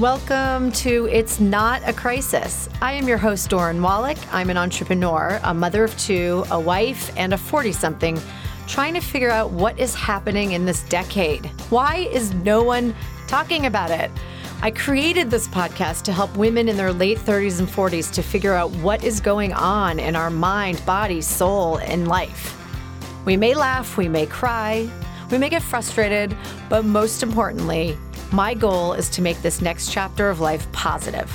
Welcome to It's Not a Crisis. I am your host, Doran Wallach. I'm an entrepreneur, a mother of two, a wife, and a 40 something trying to figure out what is happening in this decade. Why is no one talking about it? I created this podcast to help women in their late 30s and 40s to figure out what is going on in our mind, body, soul, and life. We may laugh, we may cry, we may get frustrated, but most importantly, my goal is to make this next chapter of life positive.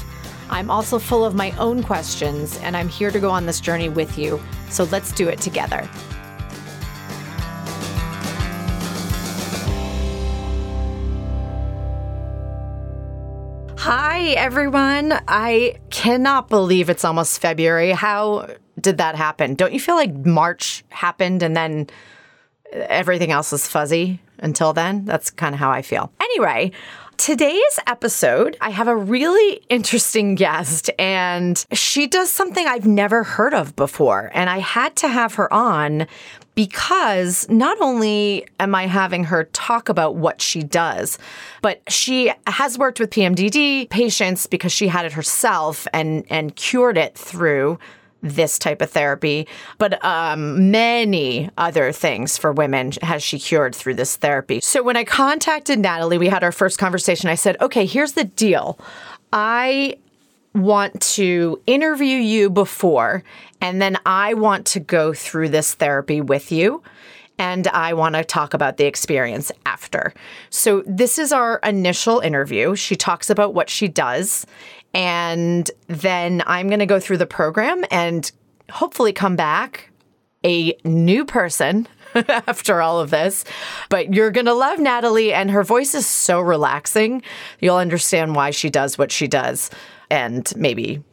I'm also full of my own questions, and I'm here to go on this journey with you. So let's do it together. Hi, everyone. I cannot believe it's almost February. How did that happen? Don't you feel like March happened and then everything else is fuzzy until then? That's kind of how I feel. Anyway, Today's episode, I have a really interesting guest, and she does something I've never heard of before. And I had to have her on because not only am I having her talk about what she does, but she has worked with PMDD patients because she had it herself and, and cured it through this type of therapy, but um, many other things for women has she cured through this therapy. So when I contacted Natalie, we had our first conversation. I said, okay, here's the deal. I want to interview you before, and then I want to go through this therapy with you. And I want to talk about the experience after. So, this is our initial interview. She talks about what she does and then I'm going to go through the program and hopefully come back a new person after all of this. But you're going to love Natalie, and her voice is so relaxing. You'll understand why she does what she does and maybe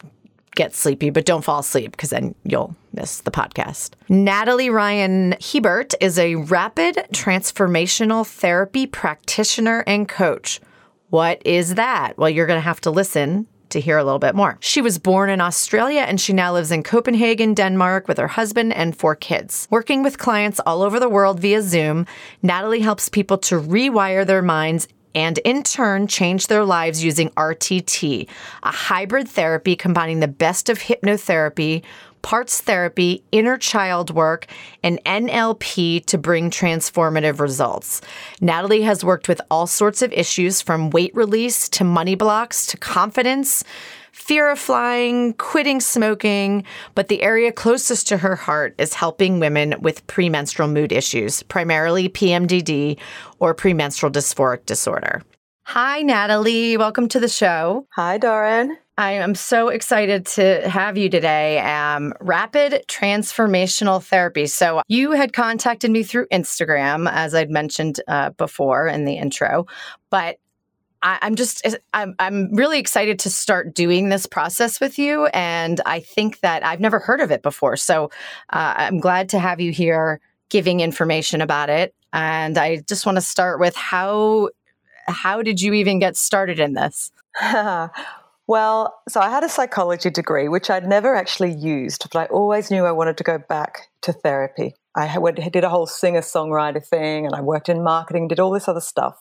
get sleepy, but don't fall asleep because then you'll miss the podcast. Natalie Ryan Hebert is a rapid transformational therapy practitioner and coach. What is that? Well, you're going to have to listen to hear a little bit more. She was born in Australia and she now lives in Copenhagen, Denmark with her husband and four kids. Working with clients all over the world via Zoom, Natalie helps people to rewire their minds and in turn change their lives using RTT, a hybrid therapy combining the best of hypnotherapy parts therapy, inner child work, and NLP to bring transformative results. Natalie has worked with all sorts of issues from weight release to money blocks to confidence fear of flying, quitting smoking, but the area closest to her heart is helping women with premenstrual mood issues, primarily PMDD or premenstrual dysphoric disorder. Hi, Natalie. Welcome to the show. Hi, Doran. I am so excited to have you today. Um, rapid transformational therapy. So, you had contacted me through Instagram, as I'd mentioned uh, before in the intro, but I, am just I'm I'm really excited to start doing this process with you, and I think that I've never heard of it before. So, uh, I'm glad to have you here giving information about it. And I just want to start with how how did you even get started in this? Well, so I had a psychology degree, which I'd never actually used, but I always knew I wanted to go back to therapy. I did a whole singer songwriter thing and I worked in marketing, did all this other stuff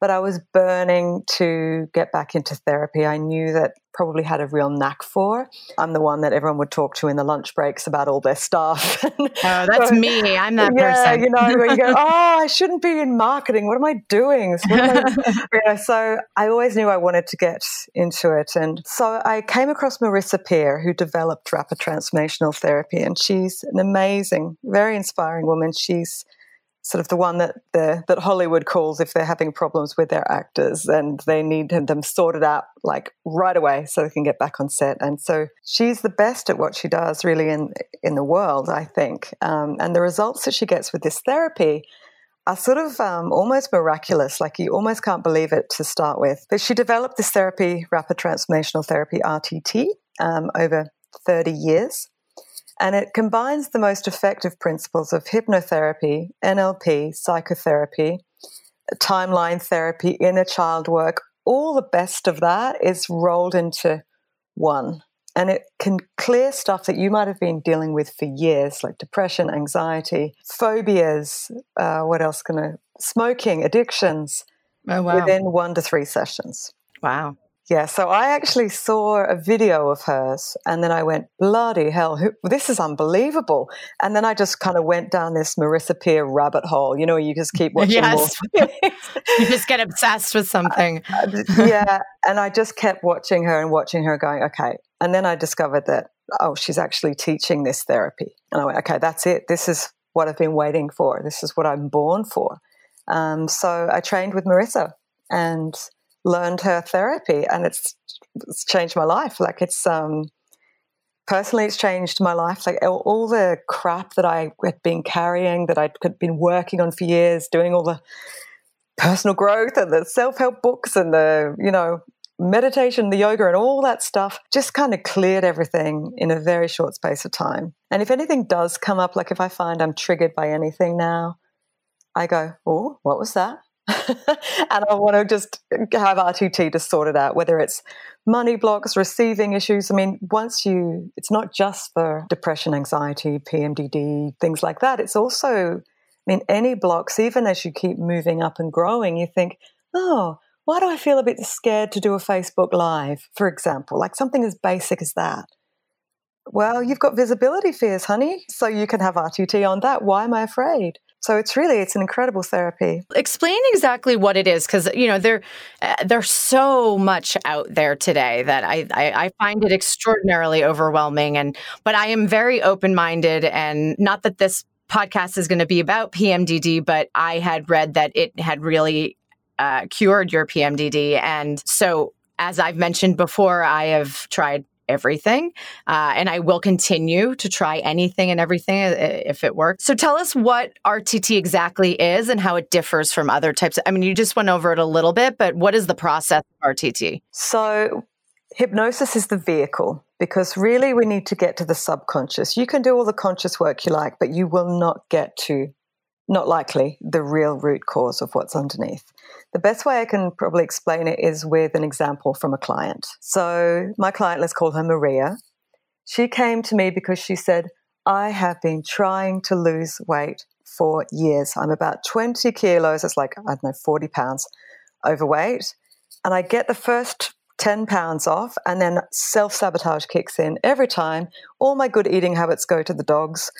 but I was burning to get back into therapy. I knew that probably had a real knack for. I'm the one that everyone would talk to in the lunch breaks about all their stuff. oh, that's so, me. I'm that yeah, person. you know, where you go, oh, I shouldn't be in marketing. What am I doing? So, I, you know, so I always knew I wanted to get into it. And so I came across Marissa Peer, who developed rapid transformational therapy. And she's an amazing, very inspiring woman. She's sort of the one that the, that Hollywood calls if they're having problems with their actors and they need them sorted out like right away so they can get back on set. And so she's the best at what she does really in in the world, I think. Um, and the results that she gets with this therapy are sort of um, almost miraculous. Like you almost can't believe it to start with. But she developed this therapy, rapid transformational therapy, RTT, um, over 30 years. And it combines the most effective principles of hypnotherapy, NLP, psychotherapy, timeline therapy, inner child work. All the best of that is rolled into one. And it can clear stuff that you might have been dealing with for years, like depression, anxiety, phobias, uh, what else can I, smoking, addictions, oh, wow. within one to three sessions. Wow. Yeah, so I actually saw a video of hers and then I went, bloody hell, who, this is unbelievable. And then I just kind of went down this Marissa Peer rabbit hole. You know, you just keep watching yes. more. you just get obsessed with something. yeah. And I just kept watching her and watching her going, okay. And then I discovered that, oh, she's actually teaching this therapy. And I went, okay, that's it. This is what I've been waiting for. This is what I'm born for. Um, so I trained with Marissa and learned her therapy, and it's it's changed my life. Like it's um, personally, it's changed my life. Like all, all the crap that I had been carrying, that I'd been working on for years, doing all the personal growth and the self help books and the you know meditation, the yoga, and all that stuff just kind of cleared everything in a very short space of time. And if anything does come up, like if I find I'm triggered by anything now, I go, oh, what was that? and I want to just have RTT to sort it out, whether it's money blocks, receiving issues. I mean, once you, it's not just for depression, anxiety, PMDD, things like that. It's also, I mean, any blocks, even as you keep moving up and growing, you think, oh, why do I feel a bit scared to do a Facebook Live, for example? Like something as basic as that. Well, you've got visibility fears, honey, so you can have RTT on that. Why am I afraid? So it's really it's an incredible therapy. Explain exactly what it is because you know there uh, there's so much out there today that I, I, I find it extraordinarily overwhelming and but I am very open minded and not that this podcast is going to be about PMDD but I had read that it had really uh, cured your PMDD and so as I've mentioned before, I have tried everything. Uh, and I will continue to try anything and everything uh, if it works. So tell us what RTT exactly is and how it differs from other types. Of, I mean, you just went over it a little bit, but what is the process of RTT? So hypnosis is the vehicle because really we need to get to the subconscious. You can do all the conscious work you like, but you will not get to not likely the real root cause of what's underneath. The best way I can probably explain it is with an example from a client. So, my client, let's call her Maria, she came to me because she said, I have been trying to lose weight for years. I'm about 20 kilos, it's like, I don't know, 40 pounds overweight. And I get the first 10 pounds off, and then self sabotage kicks in every time. All my good eating habits go to the dogs.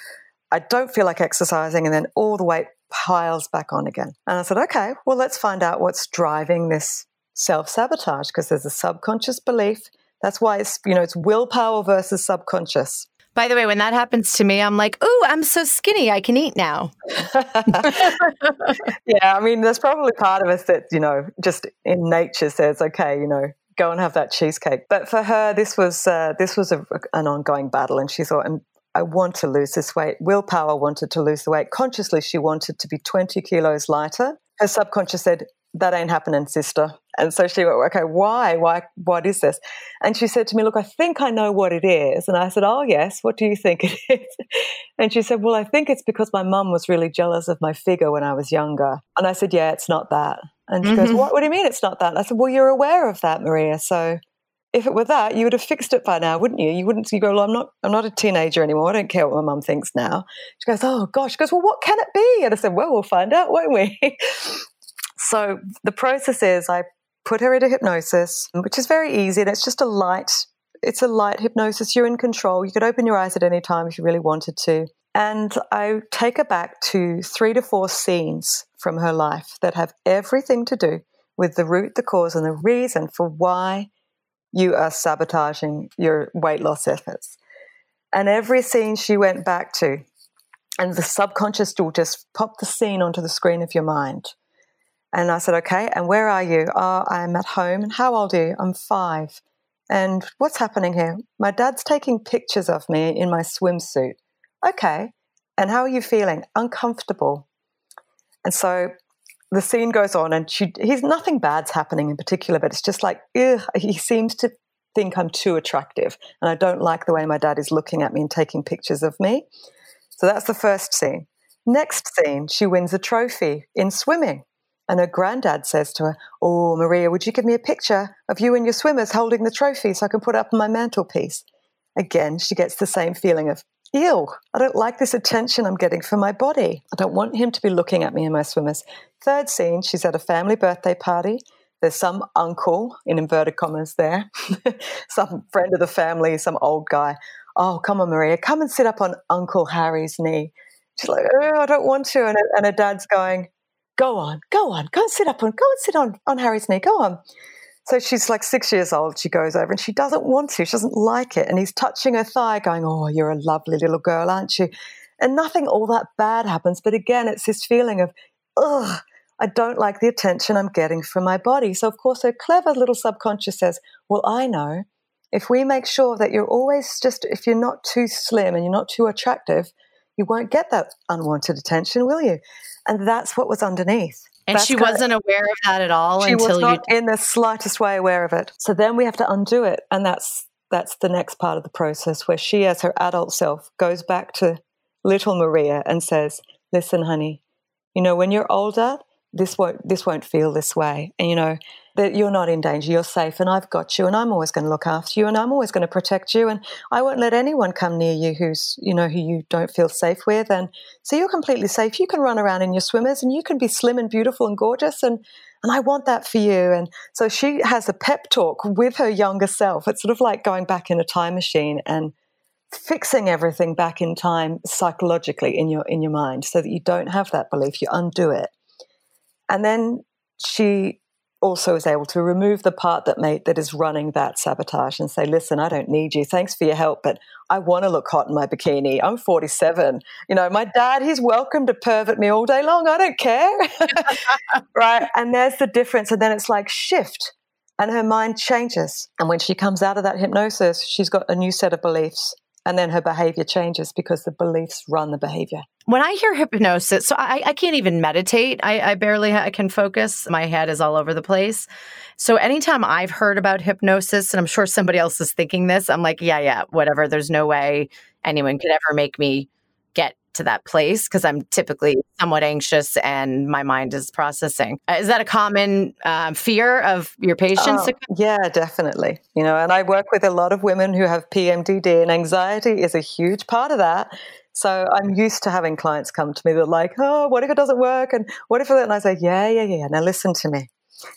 I don't feel like exercising, and then all the weight piles back on again. And I said, okay, well, let's find out what's driving this self sabotage because there's a subconscious belief. That's why it's, you know, it's willpower versus subconscious. By the way, when that happens to me, I'm like, oh, I'm so skinny, I can eat now. yeah, I mean, there's probably part of us that, you know, just in nature says, okay, you know, go and have that cheesecake. But for her, this was uh, this was a, an ongoing battle, and she thought, and I want to lose this weight. Willpower wanted to lose the weight. Consciously, she wanted to be 20 kilos lighter. Her subconscious said, that ain't happening, sister. And so she went, okay, why? Why? What is this? And she said to me, look, I think I know what it is. And I said, oh, yes, what do you think it is? And she said, well, I think it's because my mum was really jealous of my figure when I was younger. And I said, yeah, it's not that. And she mm-hmm. goes, what, what do you mean it's not that? And I said, well, you're aware of that, Maria. So if it were that, you would have fixed it by now, wouldn't you? You wouldn't. You go, well, I'm not. I'm not a teenager anymore. I don't care what my mum thinks now. She goes, oh gosh. She goes, well, what can it be? And I said, well, we'll find out, won't we? so the process is, I put her into hypnosis, which is very easy, and it's just a light. It's a light hypnosis. You're in control. You could open your eyes at any time if you really wanted to. And I take her back to three to four scenes from her life that have everything to do with the root, the cause, and the reason for why you are sabotaging your weight loss efforts. And every scene she went back to, and the subconscious will just pop the scene onto the screen of your mind. And I said, okay, and where are you? Oh, I'm at home. And how old are you? I'm five. And what's happening here? My dad's taking pictures of me in my swimsuit. Okay. And how are you feeling? Uncomfortable. And so the scene goes on, and she, he's nothing bad's happening in particular, but it's just like, ugh, he seems to think I'm too attractive, and I don't like the way my dad is looking at me and taking pictures of me. So that's the first scene. Next scene, she wins a trophy in swimming. And her granddad says to her, Oh, Maria, would you give me a picture of you and your swimmers holding the trophy so I can put it up on my mantelpiece? Again, she gets the same feeling of, ew, I don't like this attention I'm getting for my body. I don't want him to be looking at me in my swimmers. Third scene, she's at a family birthday party. there's some uncle in inverted commas there, some friend of the family, some old guy. Oh, come on, Maria, come and sit up on Uncle Harry's knee. She's like, oh, I don't want to. And, and her dad's going, go on, go on, go and sit up on, go and sit on, on Harry's knee, go on. So she's like six years old. She goes over and she doesn't want to. She doesn't like it. And he's touching her thigh, going, Oh, you're a lovely little girl, aren't you? And nothing all that bad happens. But again, it's this feeling of, Ugh, I don't like the attention I'm getting from my body. So, of course, her clever little subconscious says, Well, I know. If we make sure that you're always just, if you're not too slim and you're not too attractive, you won't get that unwanted attention, will you? And that's what was underneath. And That's she wasn't aware of that at all she until was you. in the slightest way aware of it. So then we have to undo it, and that's that's the next part of the process where she, as her adult self, goes back to little Maria and says, "Listen, honey, you know when you're older, this won't this won't feel this way, and you know that you're not in danger. You're safe, and I've got you, and I'm always going to look after you, and I'm always going to protect you, and I won't let anyone come near you who's you know who you don't feel safe with, and so you're completely safe. You can run around in your swimmers, and you can be slim and beautiful and gorgeous, and and I want that for you. And so she has a pep talk with her younger self. It's sort of like going back in a time machine and fixing everything back in time psychologically in your in your mind so that you don't have that belief you undo it and then she also is able to remove the part that made that is running that sabotage and say listen i don't need you. Thanks for your help but i want to look hot in my bikini. I'm 47 you know my dad he's welcome to pervert me all day long. I don't care. Right? And there's the difference. And then it's like shift. And her mind changes. And when she comes out of that hypnosis she's got a new set of beliefs and then her behavior changes because the beliefs run the behavior when I hear hypnosis, so I, I can't even meditate. I, I barely ha- can focus. My head is all over the place. So anytime I've heard about hypnosis, and I'm sure somebody else is thinking this, I'm like, yeah, yeah, whatever. There's no way anyone could ever make me to that place because I'm typically somewhat anxious and my mind is processing. Uh, Is that a common um, fear of your patients? Oh, yeah, definitely. You know, and I work with a lot of women who have PMDD, and anxiety is a huge part of that. So I'm used to having clients come to me that are like, oh, what if it doesn't work? And what if it? And I say, yeah, yeah, yeah. Now listen to me.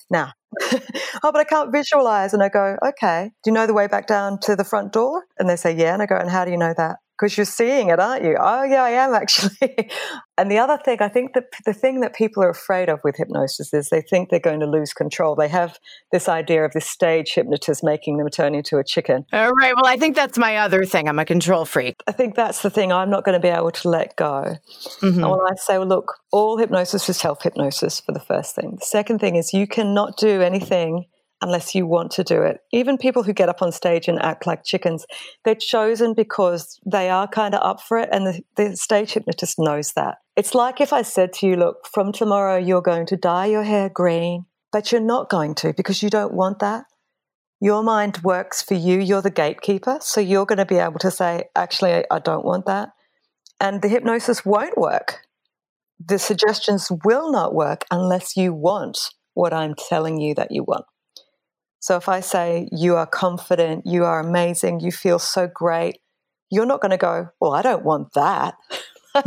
Now, oh, but I can't visualize. And I go, okay, do you know the way back down to the front door? And they say, yeah. And I go, and how do you know that? Because you're seeing it, aren't you? Oh, yeah, I am actually. and the other thing, I think that the thing that people are afraid of with hypnosis is they think they're going to lose control. They have this idea of this stage hypnotist making them turn into a chicken. All right. Well, I think that's my other thing. I'm a control freak. I think that's the thing I'm not going to be able to let go. Mhm. And when I say, well, look, all hypnosis is self hypnosis for the first thing. The second thing is you cannot do anything unless you want to do it. Even people who get up on stage and act like chickens, they're chosen because they are kind of up for it. And the, the stage hypnotist knows that. It's like if I said to you, look, from tomorrow you're going to dye your hair green, but you're not going to because you don't want that. Your mind works for you. You're the gatekeeper. So you're going to be able to say, actually, I, I don't want that. And the hypnosis won't work. The suggestions will not work unless you want what I'm telling you that you want. So if I say, you are confident, you are amazing, you feel so great, you're not going to go, well, I don't want that.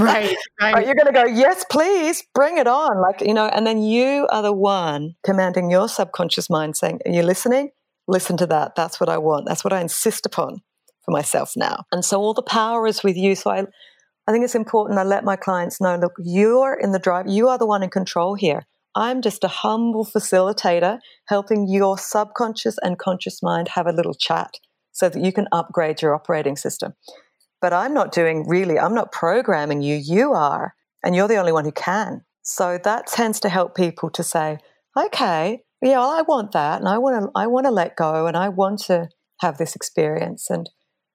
Right. Right. You're going to go, yes, please, bring it on. Like, you know, and then you are the one commanding your subconscious mind saying, Are you listening? Listen to that. That's what I want. That's what I insist upon for myself now. And so all the power is with you. So I, I think it's important I let my clients know look, you're in the drive, you are the one in control here. I'm just a humble facilitator helping your subconscious and conscious mind have a little chat so that you can upgrade your operating system but I'm not doing really, I'm not programming you, you are, and you're the only one who can. So that tends to help people to say, okay, yeah, I want that, and I want to, I want to let go, and I want to have this experience, and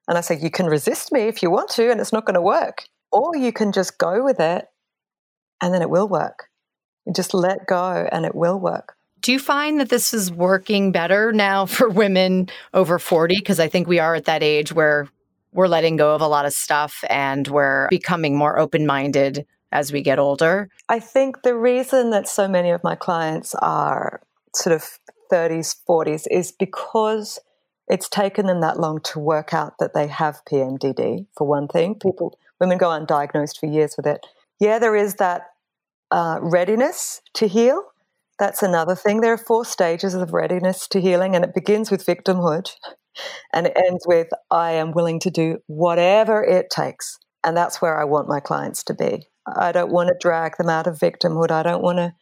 and I say you can resist me if you want to, and it's not going to work, or you can just go with it, and then it will work. Just let go, and it will work. Do you find that this is working better now for women over 40? Because I think we are at that age where we're letting go of a lot of stuff and we're becoming more open minded as we get older. I think the reason that so many of my clients are sort of 30s, 40s is because it's taken them that long to work out that they have PMDD, for one thing. People, women go undiagnosed for years with it. Yeah, there is that uh, readiness to heal. That's another thing. There are four stages of readiness to healing, and it begins with victimhood and it ends with I am willing to do whatever it takes. And that's where I want my clients to be. I don't want to drag them out of victimhood. I don't want to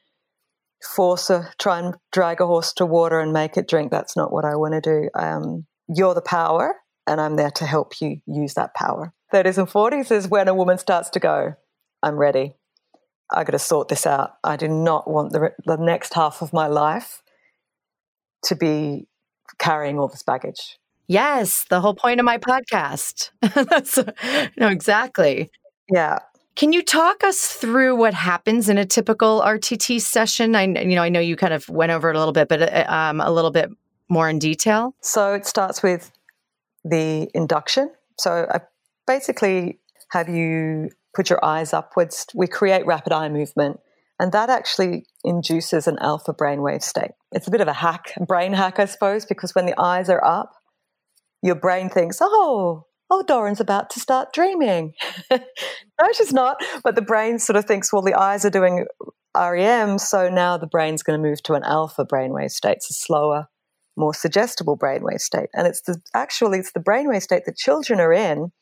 force a try and drag a horse to water and make it drink. That's not what I want to do. Um, you're the power, and I'm there to help you use that power. 30s and 40s is when a woman starts to go, I'm ready. I got to sort this out. I do not want the, the next half of my life to be carrying all this baggage. Yes, the whole point of my podcast. That's no exactly. Yeah. Can you talk us through what happens in a typical RTT session? I you know I know you kind of went over it a little bit, but uh, um, a little bit more in detail. So it starts with the induction. So I basically have you put your eyes upwards. We create rapid eye movement, and that actually induces an alpha brainwave state. It's a bit of a hack, brain hack, I suppose, because when the eyes are up, your brain thinks, oh, oh, Doran's about to start dreaming. no, she's not. But the brain sort of thinks, well, the eyes are doing REM, so now the brain's going to move to an alpha brainwave state, it's a slower, more suggestible brainwave state. And it's the actually it's the brainwave state that children are in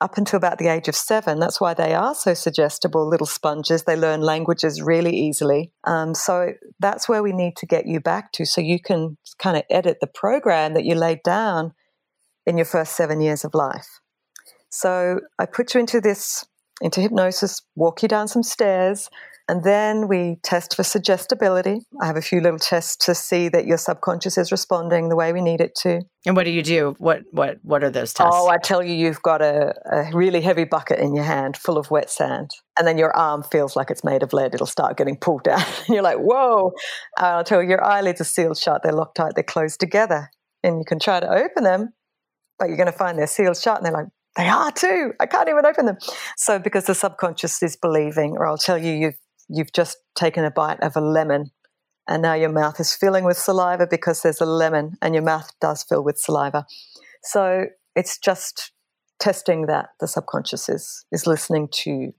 up until about the age of seven. That's why they are so suggestible, little sponges. They learn languages really easily. Um, so that's where we need to get you back to, so you can kind of edit the program that you laid down in your first seven years of life. So I put you into this, into hypnosis, walk you down some stairs, and then we test for suggestibility. I have a few little tests to see that your subconscious is responding the way we need it to. And what do you do? What what what are those tests? Oh, I tell you, you've got a, a really heavy bucket in your hand full of wet sand, and then your arm feels like it's made of lead. It'll start getting pulled down, and you're like, "Whoa!" I'll tell you, your eyelids are sealed shut. They're locked tight. They're closed together, and you can try to open them, but you're going to find they're sealed shut. And they're like, they are too. I can't even open them. So because the subconscious is believing, or I'll tell you, you've you've just taken a bite of a lemon, and now your mouth is filling with saliva because there's a lemon, and your mouth does fill with saliva. So it's just testing that the subconscious is is listening to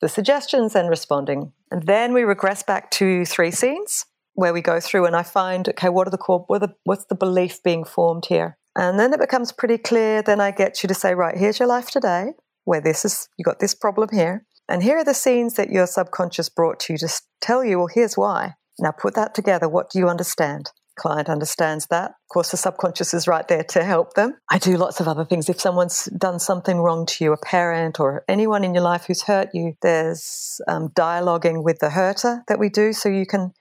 the suggestions and responding. And then we regress back to three scenes where we go through and I find, okay, what are the core, what are the, what's the belief being formed here? And then it becomes pretty clear. Then I get you to say, right, here's your life today, where this is, you got this problem here. And here are the scenes that your subconscious brought to you to tell you, well, here's why. Now put that together. What do you understand? Client understands that. Of course, the subconscious is right there to help them. I do lots of other things. If someone's done something wrong to you, a parent or anyone in your life who's hurt you, there's um, dialoguing with the hurter that we do so you can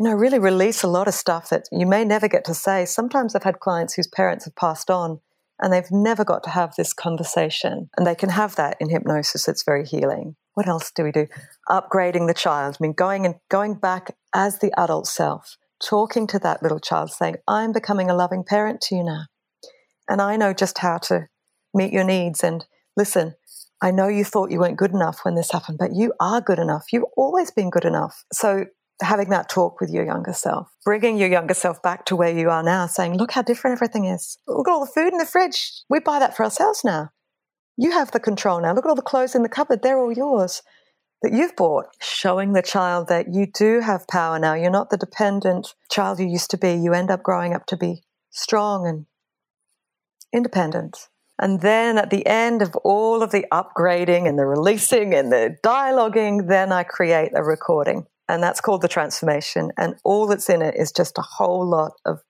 you know, really release a lot of stuff that you may never get to say. Sometimes I've had clients whose parents have passed on and they've never got to have this conversation. And they can have that in hypnosis. It's very healing. What else do we do? Upgrading the child. I mean, going and going back as the adult self, talking to that little child, saying, I'm becoming a loving parent to you now. And I know just how to meet your needs. And listen, I know you thought you weren't good enough when this happened, but you are good enough. You've always been good enough. So having that talk with your younger self, bringing your younger self back to where you are now, saying, look how different everything is. Look at all the food in the fridge. We buy that for ourselves now. You have the control now. Look at all the clothes in the cupboard. They're all yours that you've bought. Showing the child that you do have power now. You're not the dependent child you used to be. You end up growing up to be strong and independent. And then at the end of all of the upgrading and the releasing and the dialoguing, then I create a recording and that's called the transformation. And all that's in it is just a whole lot of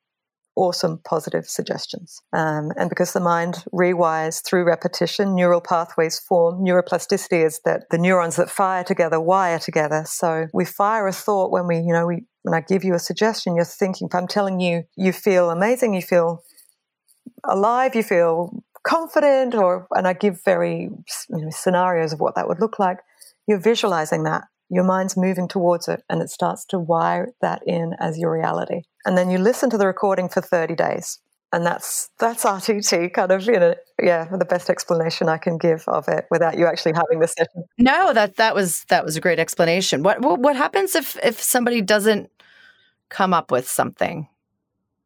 awesome positive suggestions. Um, and because the mind rewires through repetition, neural pathways form. Neuroplasticity is that the neurons that fire together wire together. So we fire a thought when we, you know, we when I give you a suggestion, you're thinking. If I'm telling you, you feel amazing, you feel alive, you feel confident, or and I give very you know, scenarios of what that would look like. You're visualizing that your mind's moving towards it and it starts to wire that in as your reality. And then you listen to the recording for 30 days. And that's that's RTT kind of, you know, yeah, the best explanation I can give of it without you actually having the session. No, that that was that was a great explanation. What what, what happens if if somebody doesn't come up with something?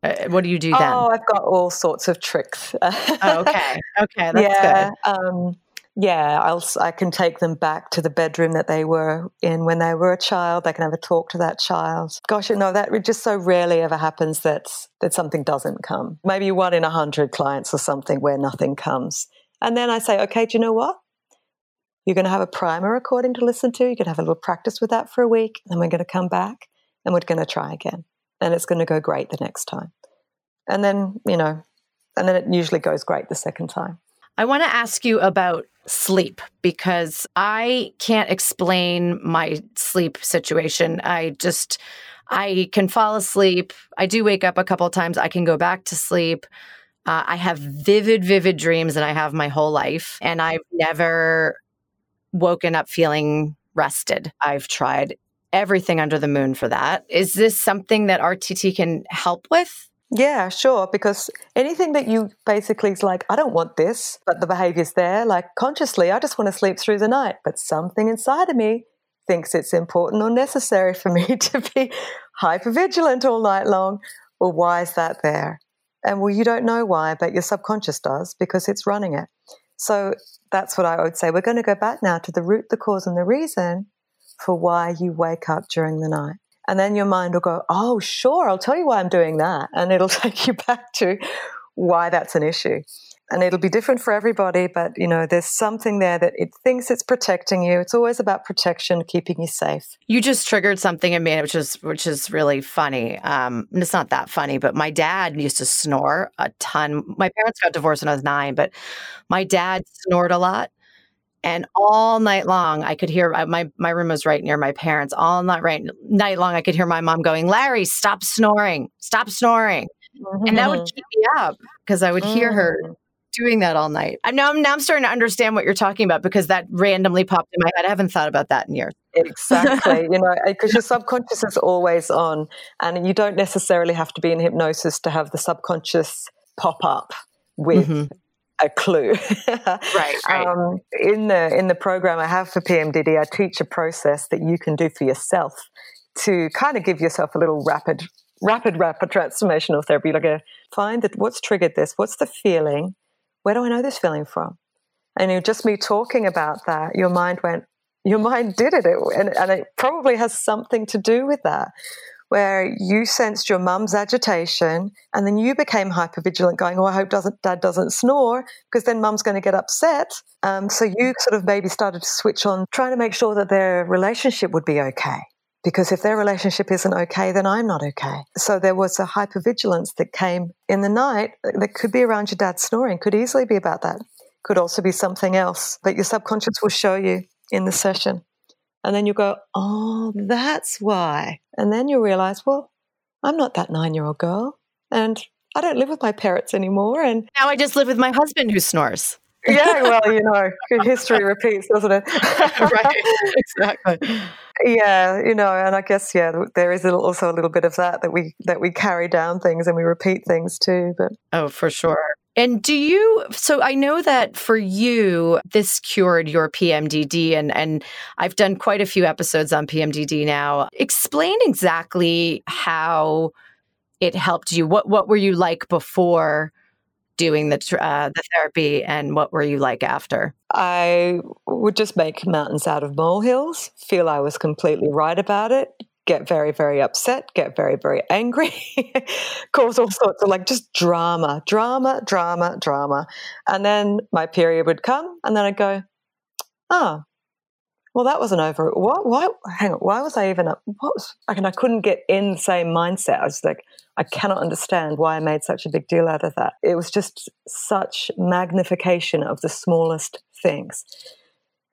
Uh, what do you do then? Oh, I've got all sorts of tricks. oh, okay, okay, that's yeah, good. Um, yeah, I'll, I can take them back to the bedroom that they were in when they were a child. They can have a talk to that child. Gosh, know, that just so rarely ever happens that, that something doesn't come. Maybe one in a hundred clients or something where nothing comes. And then I say, okay, do you know what? You're going to have a primer recording to listen to. You're going to have a little practice with that for a week. And then we're going to come back and we're going to try again. And it's going to go great the next time. And then, you know, and then it usually goes great the second time. I want to ask you about sleep because I can't explain my sleep situation. I just, I can fall asleep. I do wake up a couple times. I can go back to sleep. Uh, I have vivid, vivid dreams that I have my whole life, and I've never woken up feeling rested. I've tried everything under the moon for that. Is this something that RTT can help with? Yeah, sure. Because anything that you basically is like, I don't want this, but the behavior's there, like consciously, I just want to sleep through the night. But something inside of me thinks it's important or necessary for me to be hyper vigilant all night long. Well, why is that there? And well, you don't know why, but your subconscious does because it's running it. So that's what I would say. We're going to go back now to the root, the cause, and the reason for why you wake up during the night. And then your mind will go, oh, sure, I'll tell you why I'm doing that. And it'll take you back to why that's an issue. And it'll be different for everybody, but you know, there's something there that it thinks it's protecting you. It's always about protection, keeping you safe. You just triggered something in me, which is which is really funny. Um, it's not that funny, but my dad used to snore a ton. My parents got divorced when I was nine, but my dad snored a lot and all night long i could hear uh, my my room was right near my parents all night right night long i could hear my mom going larry stop snoring stop snoring mm-hmm. and that would mm-hmm. keep me up because i would mm. hear her mm. doing that all night i now, now i'm starting to understand what you're talking about because that randomly popped in my head i haven't thought about that in years exactly you know because your subconscious is always on and you don't necessarily have to be in hypnosis to have the subconscious pop up with mm-hmm a clue. right, right. Um, in the in the program I have for PMDD, I teach a process that you can do for yourself to kind of give yourself a little rapid, rapid, rapid transformational therapy. Like a find that what's triggered this, what's the feeling, where do I know this feeling from? And you just me talking about that, your mind went, your mind did it, it and, and it probably has something to do with that where you sensed your mum's agitation and then you became hypervigilant going, oh, I hope doesn't, dad doesn't snore because then mum's going to get upset. Um, so you sort of maybe started to switch on trying to make sure that their relationship would be okay. Because if their relationship isn't okay, then I'm not okay. So there was a hypervigilance that came in the night that could be around your dad snoring, could easily be about that, could also be something else. But your subconscious will show you in the session. And then you go, oh, that's why. And then you realize, well, I'm not that nine year old girl. And I don't live with my parents anymore. And now I just live with my husband who snores. yeah, well, you know, history repeats, doesn't it? right, exactly. Yeah, you know, and I guess yeah, there is also a little bit of that that we that we carry down things and we repeat things too. But oh, for sure. And do you so I know that for you this cured your PMDD and and I've done quite a few episodes on PMDD now. Explain exactly how it helped you. What what were you like before doing the uh, the therapy and what were you like after? I would just make mountains out of molehills, feel I was completely right about it, get very, very upset, get very, very angry, cause all sorts of like just drama, drama, drama, drama. And then my period would come, and then I'd go, oh, well, that wasn't over. What? Why? Hang on. Why was I even up? What was? I, mean, I couldn't get in the same mindset. I was like, I cannot understand why I made such a big deal out of that. It was just such magnification of the smallest things.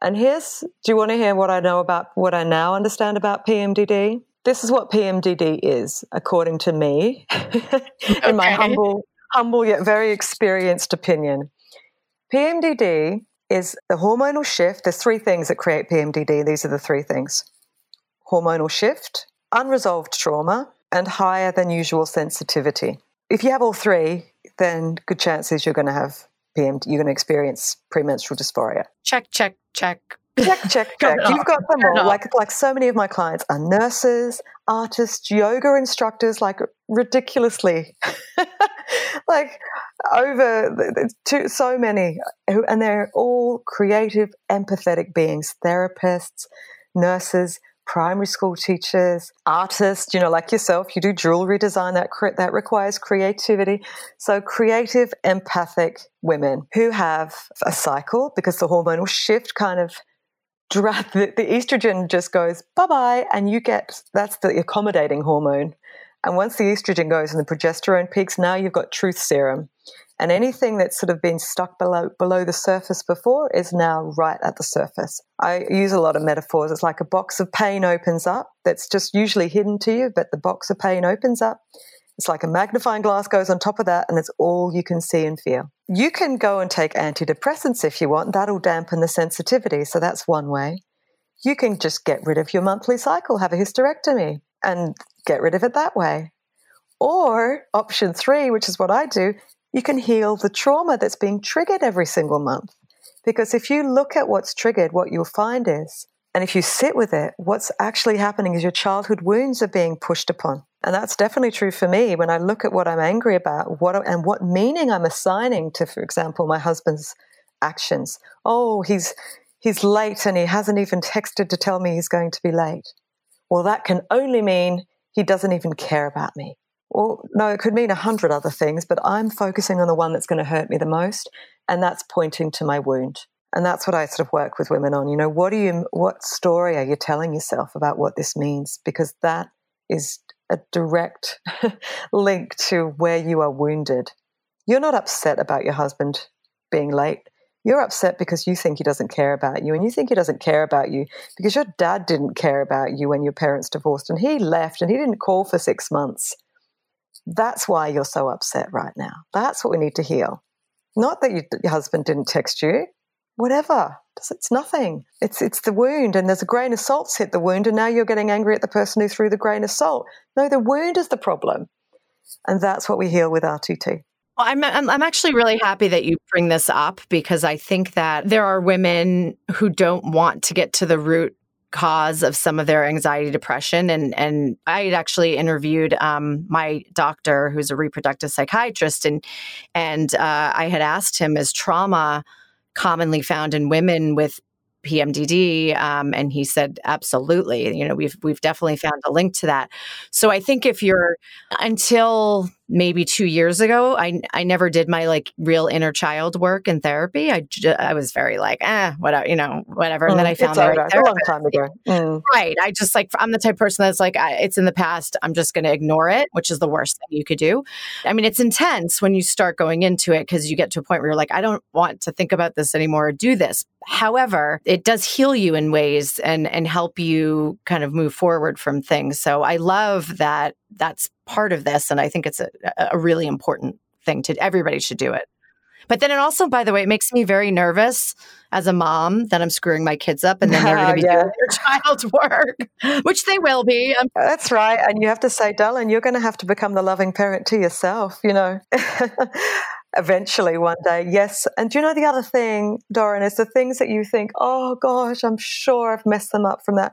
And here's do you want to hear what I know about what I now understand about PMDD? This is what PMDD is, according to me, okay. in my humble, humble yet very experienced opinion. PMDD is the hormonal shift. There's three things that create PMDD. These are the three things hormonal shift, unresolved trauma, and higher than usual sensitivity. If you have all three, then good chances you're going to have PM, you're going to experience premenstrual dysphoria. Check, check, check. Check, check, check. You've got them all. Like, like so many of my clients are nurses, artists, yoga instructors, like ridiculously. like over to so many, and they're all creative, empathetic beings, therapists, nurses, primary school teachers, artists, you know, like yourself, you do jewelry design that that requires creativity. So creative, empathic women who have a cycle because the hormonal shift kind of the, the estrogen just goes bye bye, and you get that's the accommodating hormone. And once the estrogen goes and the progesterone peaks, now you've got truth serum. And anything that's sort of been stuck below below the surface before is now right at the surface. I use a lot of metaphors. It's like a box of pain opens up that's just usually hidden to you, but the box of pain opens up. It's like a magnifying glass goes on top of that, and it's all you can see and feel. You can go and take antidepressants if you want, that'll dampen the sensitivity. So that's one way. You can just get rid of your monthly cycle, have a hysterectomy, and get rid of it that way. Or option three, which is what I do, you can heal the trauma that's being triggered every single month. Because if you look at what's triggered, what you'll find is, and if you sit with it, what's actually happening is your childhood wounds are being pushed upon. And that's definitely true for me when I look at what I'm angry about, what and what meaning I'm assigning to, for example, my husband's actions. Oh, he's he's late and he hasn't even texted to tell me he's going to be late. Well, that can only mean he doesn't even care about me. Well, no, it could mean a hundred other things, but I'm focusing on the one that's going to hurt me the most, and that's pointing to my wound. And that's what I sort of work with women on. You know, what do you, what story are you telling yourself about what this means? Because that is a direct link to where you are wounded. You're not upset about your husband being late. You're upset because you think he doesn't care about you, and you think he doesn't care about you because your dad didn't care about you when your parents divorced and he left and he didn't call for six months. That's why you're so upset right now. That's what we need to heal. Not that you, your husband didn't text you, whatever. It's nothing. It's it's the wound, and there's a grain of salt's hit the wound, and now you're getting angry at the person who threw the grain of salt. No, the wound is the problem, and that's what we heal with RTT. Well, I'm, I'm I'm actually really happy that you bring this up because I think that there are women who don't want to get to the root cause of some of their anxiety depression and and I had actually interviewed um, my doctor who's a reproductive psychiatrist and and uh, I had asked him is trauma commonly found in women with PMDD, um, and he said absolutely. You know, we've we've definitely found a link to that. So I think if you're until maybe two years ago, I I never did my like real inner child work in therapy. I I was very like, eh, whatever, you know, whatever. And then mm, I found the right a long time ago. Mm. Right. I just like I'm the type of person that's like, I, it's in the past. I'm just going to ignore it, which is the worst thing you could do. I mean, it's intense when you start going into it because you get to a point where you're like, I don't want to think about this anymore or do this. However, it does heal you in ways and and help you kind of move forward from things. So I love that that's part of this. And I think it's a, a really important thing to everybody should do it. But then it also, by the way, it makes me very nervous as a mom that I'm screwing my kids up and then they're going to be yeah. doing their child's work, which they will be. I'm- uh, That's right. And you have to say, darling, you're going to have to become the loving parent to yourself, you know. Eventually, one day, yes. And do you know the other thing, Doran, is the things that you think, oh gosh, I'm sure I've messed them up from that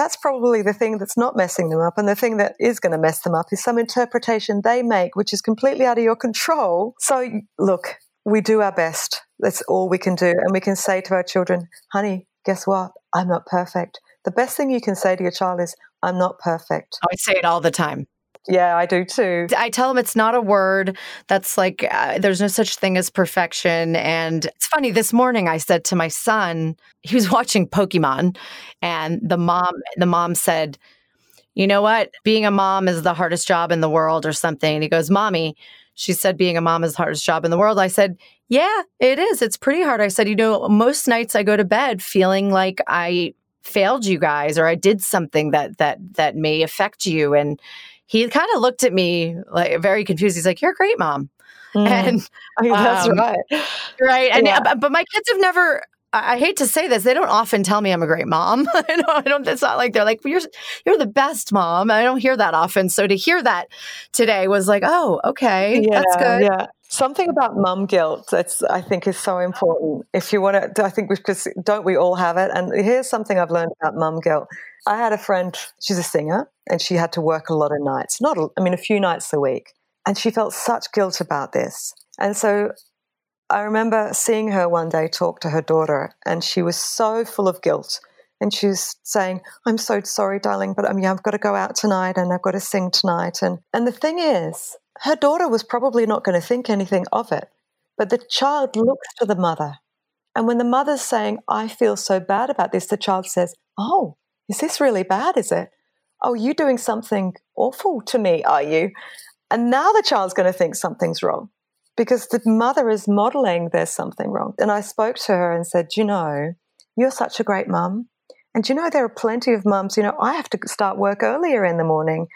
that's probably the thing that's not messing them up. And the thing that is going to mess them up is some interpretation they make, which is completely out of your control. So, look, we do our best. That's all we can do. And we can say to our children, honey, guess what? I'm not perfect. The best thing you can say to your child is, I'm not perfect. I say it all the time. Yeah, I do too. I tell them it's not a word. That's like, uh, there's no such thing as perfection. And it's funny, this morning I said to my son, he was watching Pokemon, and the mom, the mom said, you know what? Being a mom is the hardest job in the world or something. And he goes, Mommy, she said, being a mom is the hardest job in the world. I said, Yeah, it is. It's pretty hard. I said, You know, most nights I go to bed feeling like I failed you guys or I did something that that that may affect you. And he kind of looked at me like very confused. He's like, "You're a great mom," mm. and I mean, that's um, right, right. And yeah. but my kids have never. I hate to say this, they don't often tell me I'm a great mom. I don't, I don't. It's not like they're like you're you're the best mom. I don't hear that often. So to hear that today was like, oh, okay, yeah, that's good. Yeah. Something about mum guilt that's I think is so important. If you want to, I think we because don't we all have it? And here's something I've learned about mum guilt. I had a friend, she's a singer, and she had to work a lot of nights, not, I mean, a few nights a week. And she felt such guilt about this. And so I remember seeing her one day talk to her daughter, and she was so full of guilt. And she was saying, I'm so sorry, darling, but um, yeah, I've got to go out tonight and I've got to sing tonight. And, and the thing is, her daughter was probably not going to think anything of it. But the child looks to the mother. And when the mother's saying, I feel so bad about this, the child says, Oh, is this really bad? Is it? Oh, you're doing something awful to me, are you? And now the child's going to think something's wrong because the mother is modeling there's something wrong. And I spoke to her and said, You know, you're such a great mum. And you know, there are plenty of mums, you know, I have to start work earlier in the morning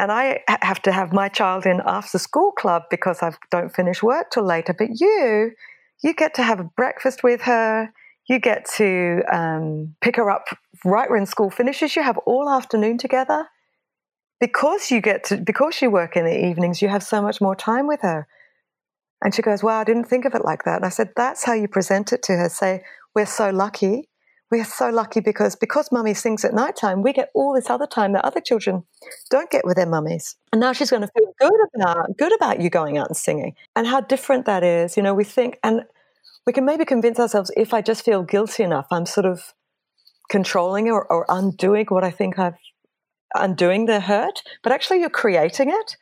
and I have to have my child in after school club because I don't finish work till later. But you, you get to have a breakfast with her. You get to um, pick her up right when school finishes. You have all afternoon together because you get to because you work in the evenings. You have so much more time with her. And she goes, "Wow, I didn't think of it like that." And I said, "That's how you present it to her. Say, we're so lucky we're so lucky because because mummy sings at night time, we get all this other time that other children don't get with their mummies. And now she's going to feel good about good about you going out and singing. And how different that is. You know, we think and we can maybe convince ourselves if I just feel guilty enough, I'm sort of controlling or, or undoing what I think I've undoing the hurt. But actually you're creating it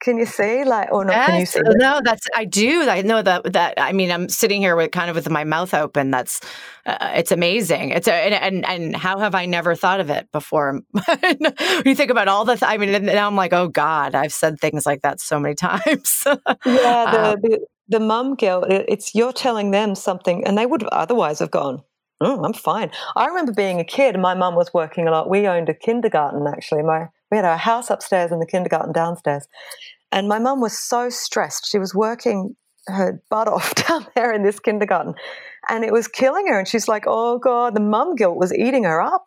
can you see like or not? Yes. Can you see? No, that's I do. I know that that I mean I'm sitting here with kind of with my mouth open. That's uh, it's amazing. It's a, and, and, and how have I never thought of it before? you think about all the. Th- I mean, now I'm like, oh God, I've said things like that so many times. yeah, the, um, the the mum guilt. It's you're telling them something, and they would otherwise have gone. Oh, I'm fine. I remember being a kid, my mum was working a lot. We owned a kindergarten actually. My we had our house upstairs and the kindergarten downstairs. And my mum was so stressed. She was working her butt off down there in this kindergarten and it was killing her. And she's like, oh God, the mum guilt was eating her up.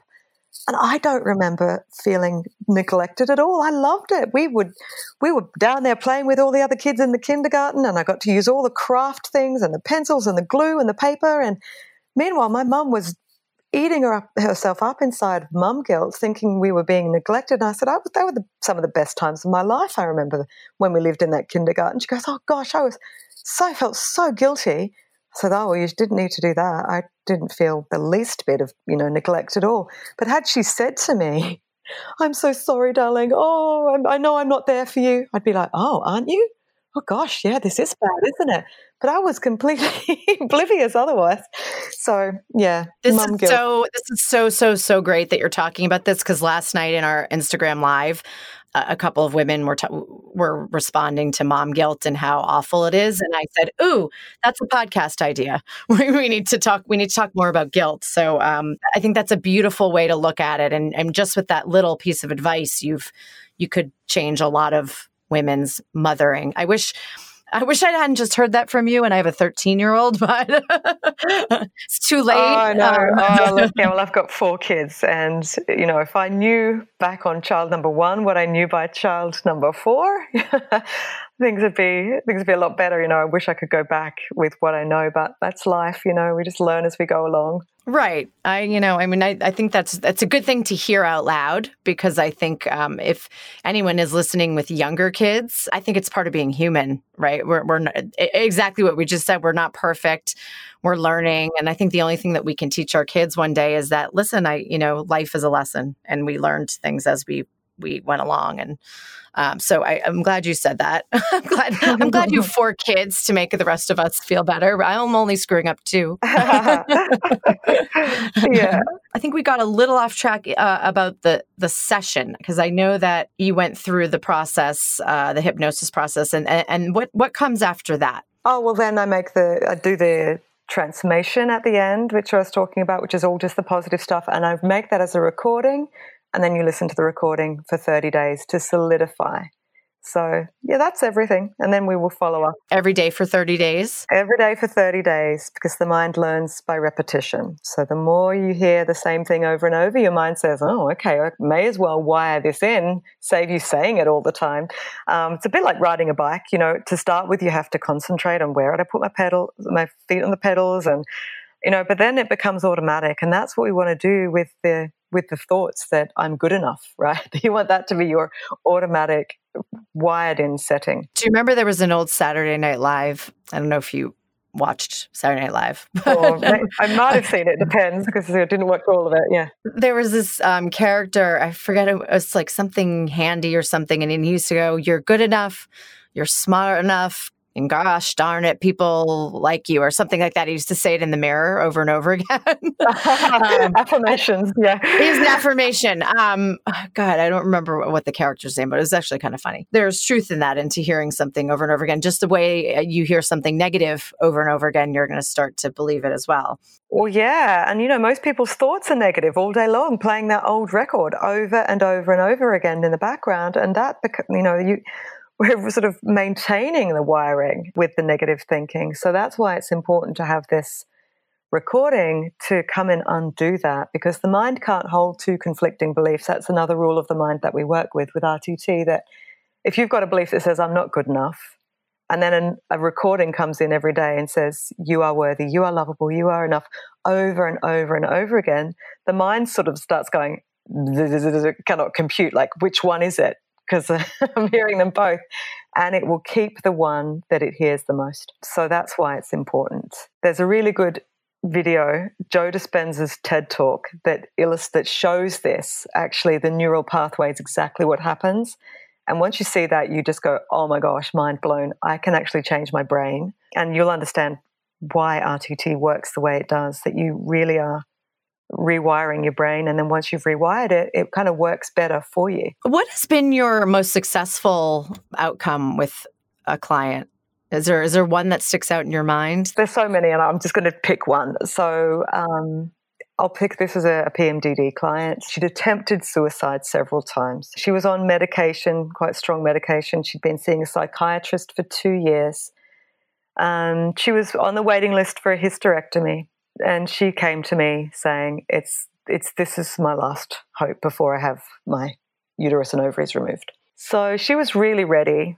And I don't remember feeling neglected at all. I loved it. We would we were down there playing with all the other kids in the kindergarten and I got to use all the craft things and the pencils and the glue and the paper and meanwhile my mum was eating her up, herself up inside mum guilt, thinking we were being neglected. And I said, I, they were the, some of the best times of my life. I remember when we lived in that kindergarten. She goes, Oh gosh, I was so felt so guilty. I said, Oh, well, you didn't need to do that. I didn't feel the least bit of, you know, neglect at all. But had she said to me, I'm so sorry, darling. Oh, I know I'm not there for you. I'd be like, Oh, aren't you? oh gosh, yeah, this is bad, isn't it? But I was completely oblivious otherwise. So yeah, this is guilt. so this is so so so great that you're talking about this because last night in our Instagram live, uh, a couple of women were t- were responding to mom guilt and how awful it is, and I said, "Ooh, that's a podcast idea. we need to talk. We need to talk more about guilt." So um, I think that's a beautiful way to look at it, and and just with that little piece of advice, you've you could change a lot of women's mothering. I wish I wish I hadn't just heard that from you, and I have a 13 year old, but it's too late. Oh, no. Um, oh, yeah, well, I've got four kids. And, you know, if I knew back on child number one what I knew by child number four, things would be things would be a lot better. You know, I wish I could go back with what I know, but that's life. You know, we just learn as we go along. Right. I, you know, I mean, I, I think that's that's a good thing to hear out loud because I think um, if anyone is listening with younger kids, I think it's part of being human, right? We're, we're not, exactly what we just said. We're not perfect. We're learning, and I think the only thing that we can teach our kids one day is that listen, I, you know, life is a lesson, and we learned things as we we went along, and um, so I, am glad you said that. I'm glad. I'm glad you have four kids to make the rest of us feel better. I'm only screwing up two. yeah, I think we got a little off track uh, about the the session because I know that you went through the process, uh, the hypnosis process, and, and and what what comes after that. Oh well, then I make the I do the transformation at the end, which I was talking about, which is all just the positive stuff, and I make that as a recording and then you listen to the recording for 30 days to solidify. So, yeah, that's everything. And then we will follow up. Every day for 30 days? Every day for 30 days because the mind learns by repetition. So, the more you hear the same thing over and over, your mind says, oh, okay, I may as well wire this in, save you saying it all the time. Um, it's a bit like riding a bike. You know, to start with, you have to concentrate on where I put my pedal, my feet on the pedals and you know but then it becomes automatic and that's what we want to do with the with the thoughts that I'm good enough, right? You want that to be your automatic wired in setting. Do you remember there was an old Saturday Night Live? I don't know if you watched Saturday Night Live. I might have seen it. Depends because I didn't watch all of it. Yeah. There was this um, character. I forget. It was like something handy or something, and he used to go, "You're good enough. You're smart enough and gosh darn it, people like you, or something like that. He used to say it in the mirror over and over again. um, Affirmations, yeah. It was an affirmation. Um, God, I don't remember what the character's name, but it was actually kind of funny. There's truth in that, into hearing something over and over again. Just the way uh, you hear something negative over and over again, you're going to start to believe it as well. Well, yeah. And, you know, most people's thoughts are negative all day long, playing that old record over and over and over again in the background. And that, you know, you we're sort of maintaining the wiring with the negative thinking. So that's why it's important to have this recording to come and undo that because the mind can't hold two conflicting beliefs. That's another rule of the mind that we work with with RTT that if you've got a belief that says, I'm not good enough, and then an, a recording comes in every day and says, You are worthy, you are lovable, you are enough, over and over and over again, the mind sort of starts going, it cannot compute, like, which one is it? Because I'm hearing them both. And it will keep the one that it hears the most. So that's why it's important. There's a really good video, Joe Dispenza's TED talk, that illustrates that shows this actually the neural pathways exactly what happens. And once you see that, you just go, oh my gosh, mind blown. I can actually change my brain. And you'll understand why RTT works the way it does, that you really are rewiring your brain. And then once you've rewired it, it kind of works better for you. What has been your most successful outcome with a client? Is there is there one that sticks out in your mind? There's so many, and I'm just going to pick one. So um, I'll pick this as a, a PMDD client. She'd attempted suicide several times. She was on medication, quite strong medication. She'd been seeing a psychiatrist for two years. Um, she was on the waiting list for a hysterectomy and she came to me saying, "It's it's this is my last hope before I have my uterus and ovaries removed." So she was really ready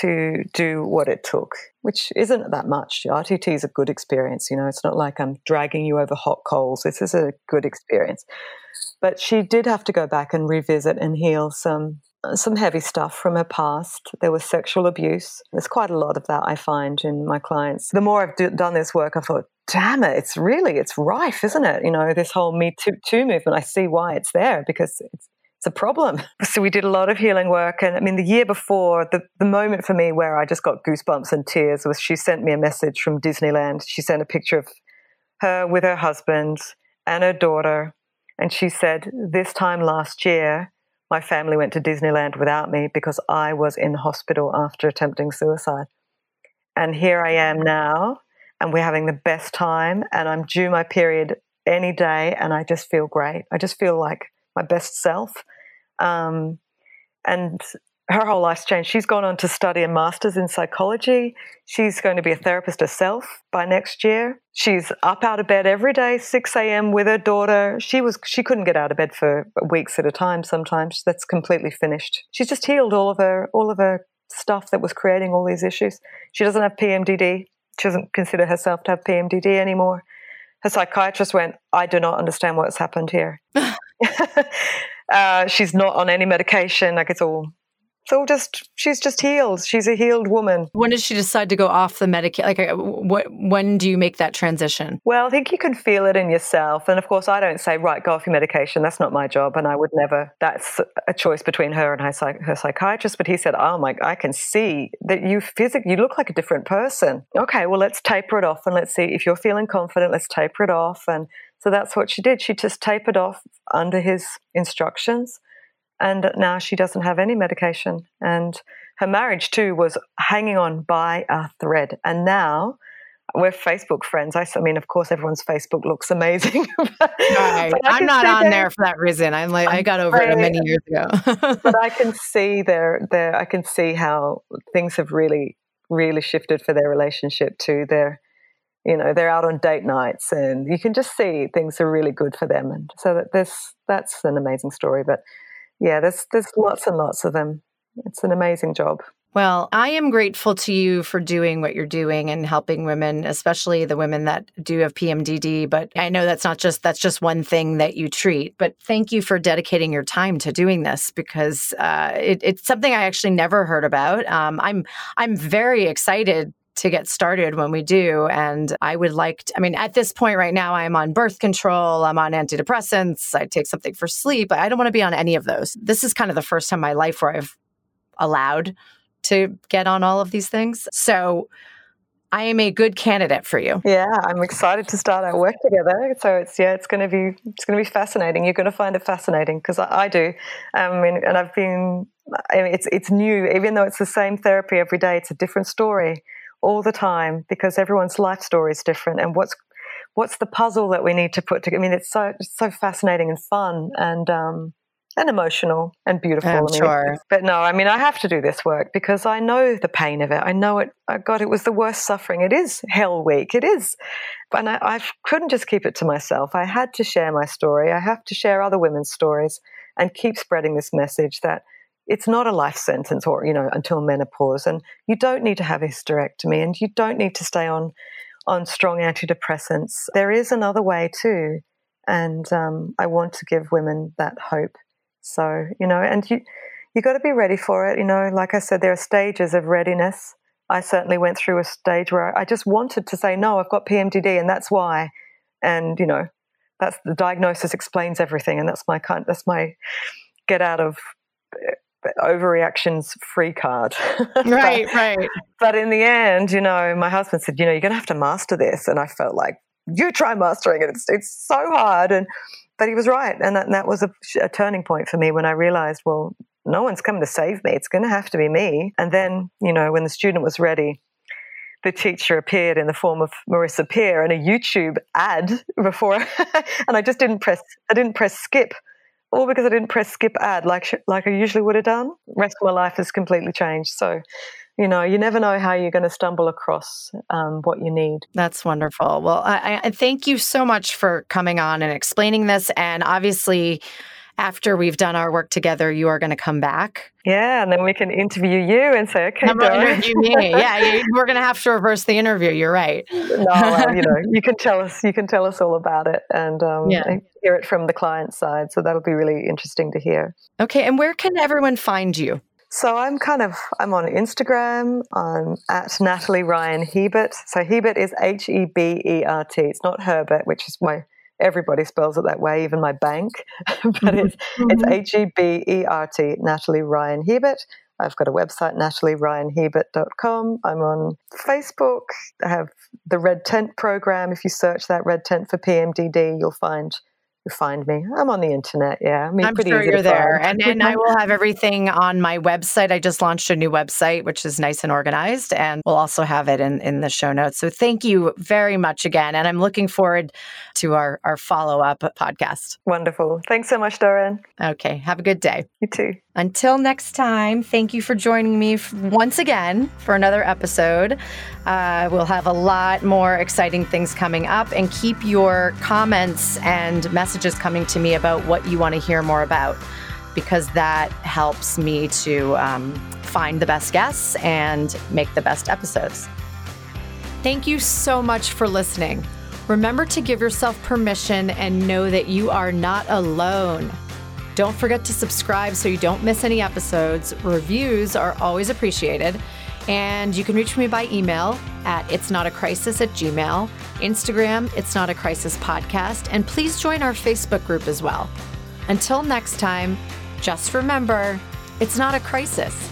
to do what it took, which isn't that much. RTT is a good experience. You know, it's not like I'm dragging you over hot coals. This is a good experience. But she did have to go back and revisit and heal some some heavy stuff from her past. There was sexual abuse. There's quite a lot of that I find in my clients. The more I've done this work, I thought, damn it, it's really, it's rife, isn't it? You know, this whole Me Too, too movement, I see why it's there because it's, it's a problem. So we did a lot of healing work. And I mean, the year before, the, the moment for me where I just got goosebumps and tears was she sent me a message from Disneyland. She sent a picture of her with her husband and her daughter. And she said, This time last year, my family went to Disneyland without me because I was in hospital after attempting suicide. And here I am now, and we're having the best time, and I'm due my period any day, and I just feel great. I just feel like my best self. Um, and her whole life's changed. She's gone on to study a master's in psychology. She's going to be a therapist herself by next year. She's up out of bed every day, 6 a.m. with her daughter. She was she couldn't get out of bed for weeks at a time sometimes. That's completely finished. She's just healed all of her all of her stuff that was creating all these issues. She doesn't have PMDD. She doesn't consider herself to have PMDD anymore. Her psychiatrist went, I do not understand what's happened here. uh, she's not on any medication. Like it's all so just she's just healed. She's a healed woman. When did she decide to go off the medication? Like, uh, what? When do you make that transition? Well, I think you can feel it in yourself. And of course, I don't say right, go off your medication. That's not my job, and I would never. That's a choice between her and her, psych- her psychiatrist. But he said, "Oh my, I can see that you physically you look like a different person." Okay, well, let's taper it off, and let's see if you're feeling confident. Let's taper it off, and so that's what she did. She just tapered off under his instructions and now she doesn't have any medication. And her marriage too was hanging on by a thread. And now we're Facebook friends. I, I mean, of course, everyone's Facebook looks amazing. right. I'm not on there for that reason. I'm like, I'm i got over it many years ago. but I can see their, their, I can see how things have really, really shifted for their relationship too. They're, you know, they're out on date nights, and you can just see things are really good for them. And so that this, that's an amazing story. But yeah, there's there's lots and lots of them. It's an amazing job. Well, I am grateful to you for doing what you're doing and helping women, especially the women that do have PMDD. But I know that's not just that's just one thing that you treat. But thank you for dedicating your time to doing this because uh, it, it's something I actually never heard about. Um, I'm I'm very excited to get started when we do. And I would like to, I mean, at this point right now, I'm on birth control, I'm on antidepressants, I take something for sleep. I don't want to be on any of those. This is kind of the first time in my life where I've allowed to get on all of these things. So I am a good candidate for you. Yeah, I'm excited to start our work together. So it's yeah, it's going to be it's going to be fascinating. You're going to find it fascinating because I, I, do. Um, and, and I've been. I mean, it's it's new, even though it's the same therapy every day. It's a different story all the time because everyone's life story is different, and what's what's the puzzle that we need to put together. I mean, it's so it's so fascinating and fun, and um, and emotional and beautiful. I'm I mean, sure. But no, I mean, I have to do this work because I know the pain of it. I know it. Oh God, it was the worst suffering. It is hell week. It is. And I, I couldn't just keep it to myself. I had to share my story. I have to share other women's stories and keep spreading this message that it's not a life sentence or, you know, until menopause. And you don't need to have a hysterectomy and you don't need to stay on, on strong antidepressants. There is another way too. And um, I want to give women that hope so, you know, and you you got to be ready for it. You know, like I said, there are stages of readiness. I certainly went through a stage where I just wanted to say, no, I've got PMDD, and that's why. And you know, that's the diagnosis explains everything, and that's my kind. That's my get out of overreactions free card. Right, but, right. But in the end, you know, my husband said, you know, you're going to have to master this, and I felt like you try mastering it. It's it's so hard, and but he was right, and that, and that was a, a, turning point for me when I realized, well, no one's coming to save me. It's going to have to be me. And then, you know, when the student was ready, the teacher appeared in the form of Marissa Peer in a YouTube ad before, and I just didn't press. I didn't press skip, all because I didn't press skip ad like like I usually would have done. Rest of my life has completely changed. So you know, you never know how you're going to stumble across um, what you need. That's wonderful. Well, I, I thank you so much for coming on and explaining this. And obviously, after we've done our work together, you are going to come back. Yeah, and then we can interview you and say, okay, interview me. Yeah, we're going to have to reverse the interview. You're right. no, well, you know, you can tell us, you can tell us all about it, and um, yeah. hear it from the client side. So that'll be really interesting to hear. Okay, and where can everyone find you? So I'm kind of I'm on Instagram. I'm at Natalie Ryan Hebert. So Hebert is H E B E R T. It's not Herbert, which is my everybody spells it that way, even my bank. but it's mm-hmm. it's H E B E R T. Natalie Ryan Hebert. I've got a website, natalieryanhebert.com. I'm on Facebook. I have the Red Tent program. If you search that Red Tent for PMDD, you'll find find me. I'm on the internet. Yeah, I mean, I'm sure you're there, and and I will have everything on my website. I just launched a new website, which is nice and organized, and we'll also have it in in the show notes. So thank you very much again, and I'm looking forward to our our follow up podcast. Wonderful. Thanks so much, Doreen. Okay, have a good day. You too. Until next time, thank you for joining me once again for another episode. Uh, we'll have a lot more exciting things coming up, and keep your comments and messages coming to me about what you want to hear more about, because that helps me to um, find the best guests and make the best episodes. Thank you so much for listening. Remember to give yourself permission and know that you are not alone. Don't forget to subscribe so you don't miss any episodes. Reviews are always appreciated. And you can reach me by email at it's not a crisis at gmail, Instagram, it's not a crisis podcast, and please join our Facebook group as well. Until next time, just remember, it's not a crisis.